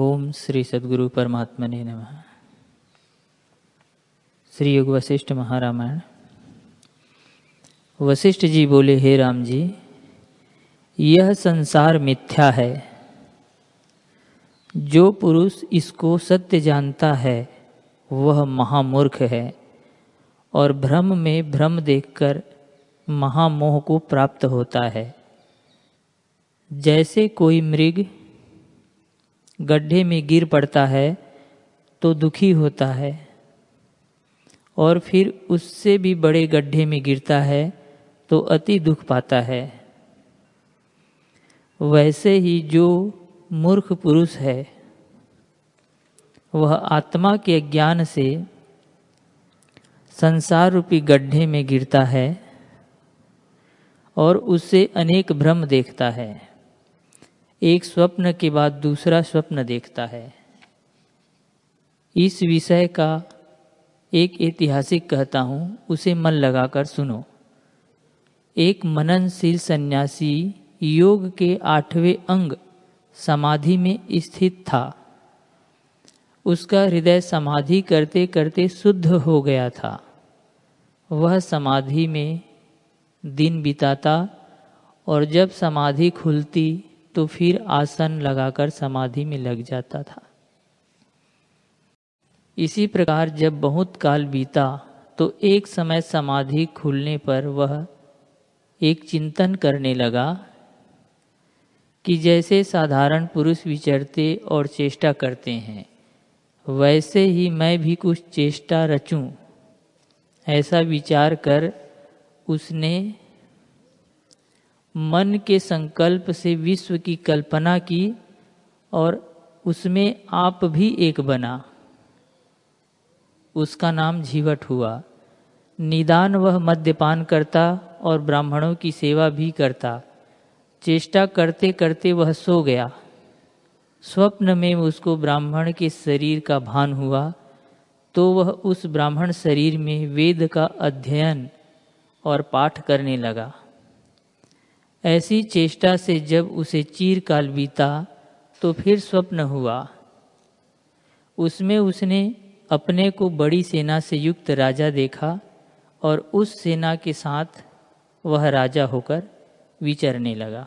ओम श्री सदगुरु परमात्मा ने नमः। श्री युग वशिष्ठ महारामायण। वशिष्ठ जी बोले, हे राम जी, यह संसार मिथ्या है। जो पुरुष इसको सत्य जानता है, वह महामूर्ख है और भ्रम में भ्रम देखकर महामोह को प्राप्त होता है। जैसे कोई मृग गड्ढे में गिर पड़ता है तो दुखी होता है। और फिर उससे भी बड़े गड्ढे में गिरता है तो अति दुख पाता है। वैसे ही जो मूर्ख पुरुष है, वह आत्मा के ज्ञान से संसार रूपी गड्ढे में गिरता है और उससे अनेक भ्रम देखता है। एक स्वप्न के बाद दूसरा स्वप्न देखता है। इस विषय का एक ऐतिहासिक कहता हूँ, उसे मन लगाकर सुनो। एक मननशील सन्यासी योग के आठवें अंग समाधि में स्थित था। उसका हृदय समाधि करते करते शुद्ध हो गया था। वह समाधि में दिन बिताता और जब समाधि खुलती तो फिर आसन लगाकर समाधि में लग जाता था। इसी प्रकार जब बहुत काल बीता तो एक समय समाधि खुलने पर वह एक चिंतन करने लगा कि जैसे साधारण पुरुष विचरते और चेष्टा करते हैं, वैसे ही मैं भी कुछ चेष्टा रचूं, ऐसा विचार कर उसने मन के संकल्प से विश्व की कल्पना की और उसमें आप भी एक बना। उसका नाम झीवट हुआ। निदान वह मद्यपान करता और ब्राह्मणों की सेवा भी करता। चेष्टा करते करते वह सो गया। स्वप्न में उसको ब्राह्मण के शरीर का भान हुआ तो वह उस ब्राह्मण शरीर में वेद का अध्ययन और पाठ करने लगा। ऐसी चेष्टा से जब उसे चीरकाल बीता तो फिर स्वप्न हुआ। उसमें उसने अपने को बड़ी सेना से युक्त राजा देखा और उस सेना के साथ वह राजा होकर विचरने लगा।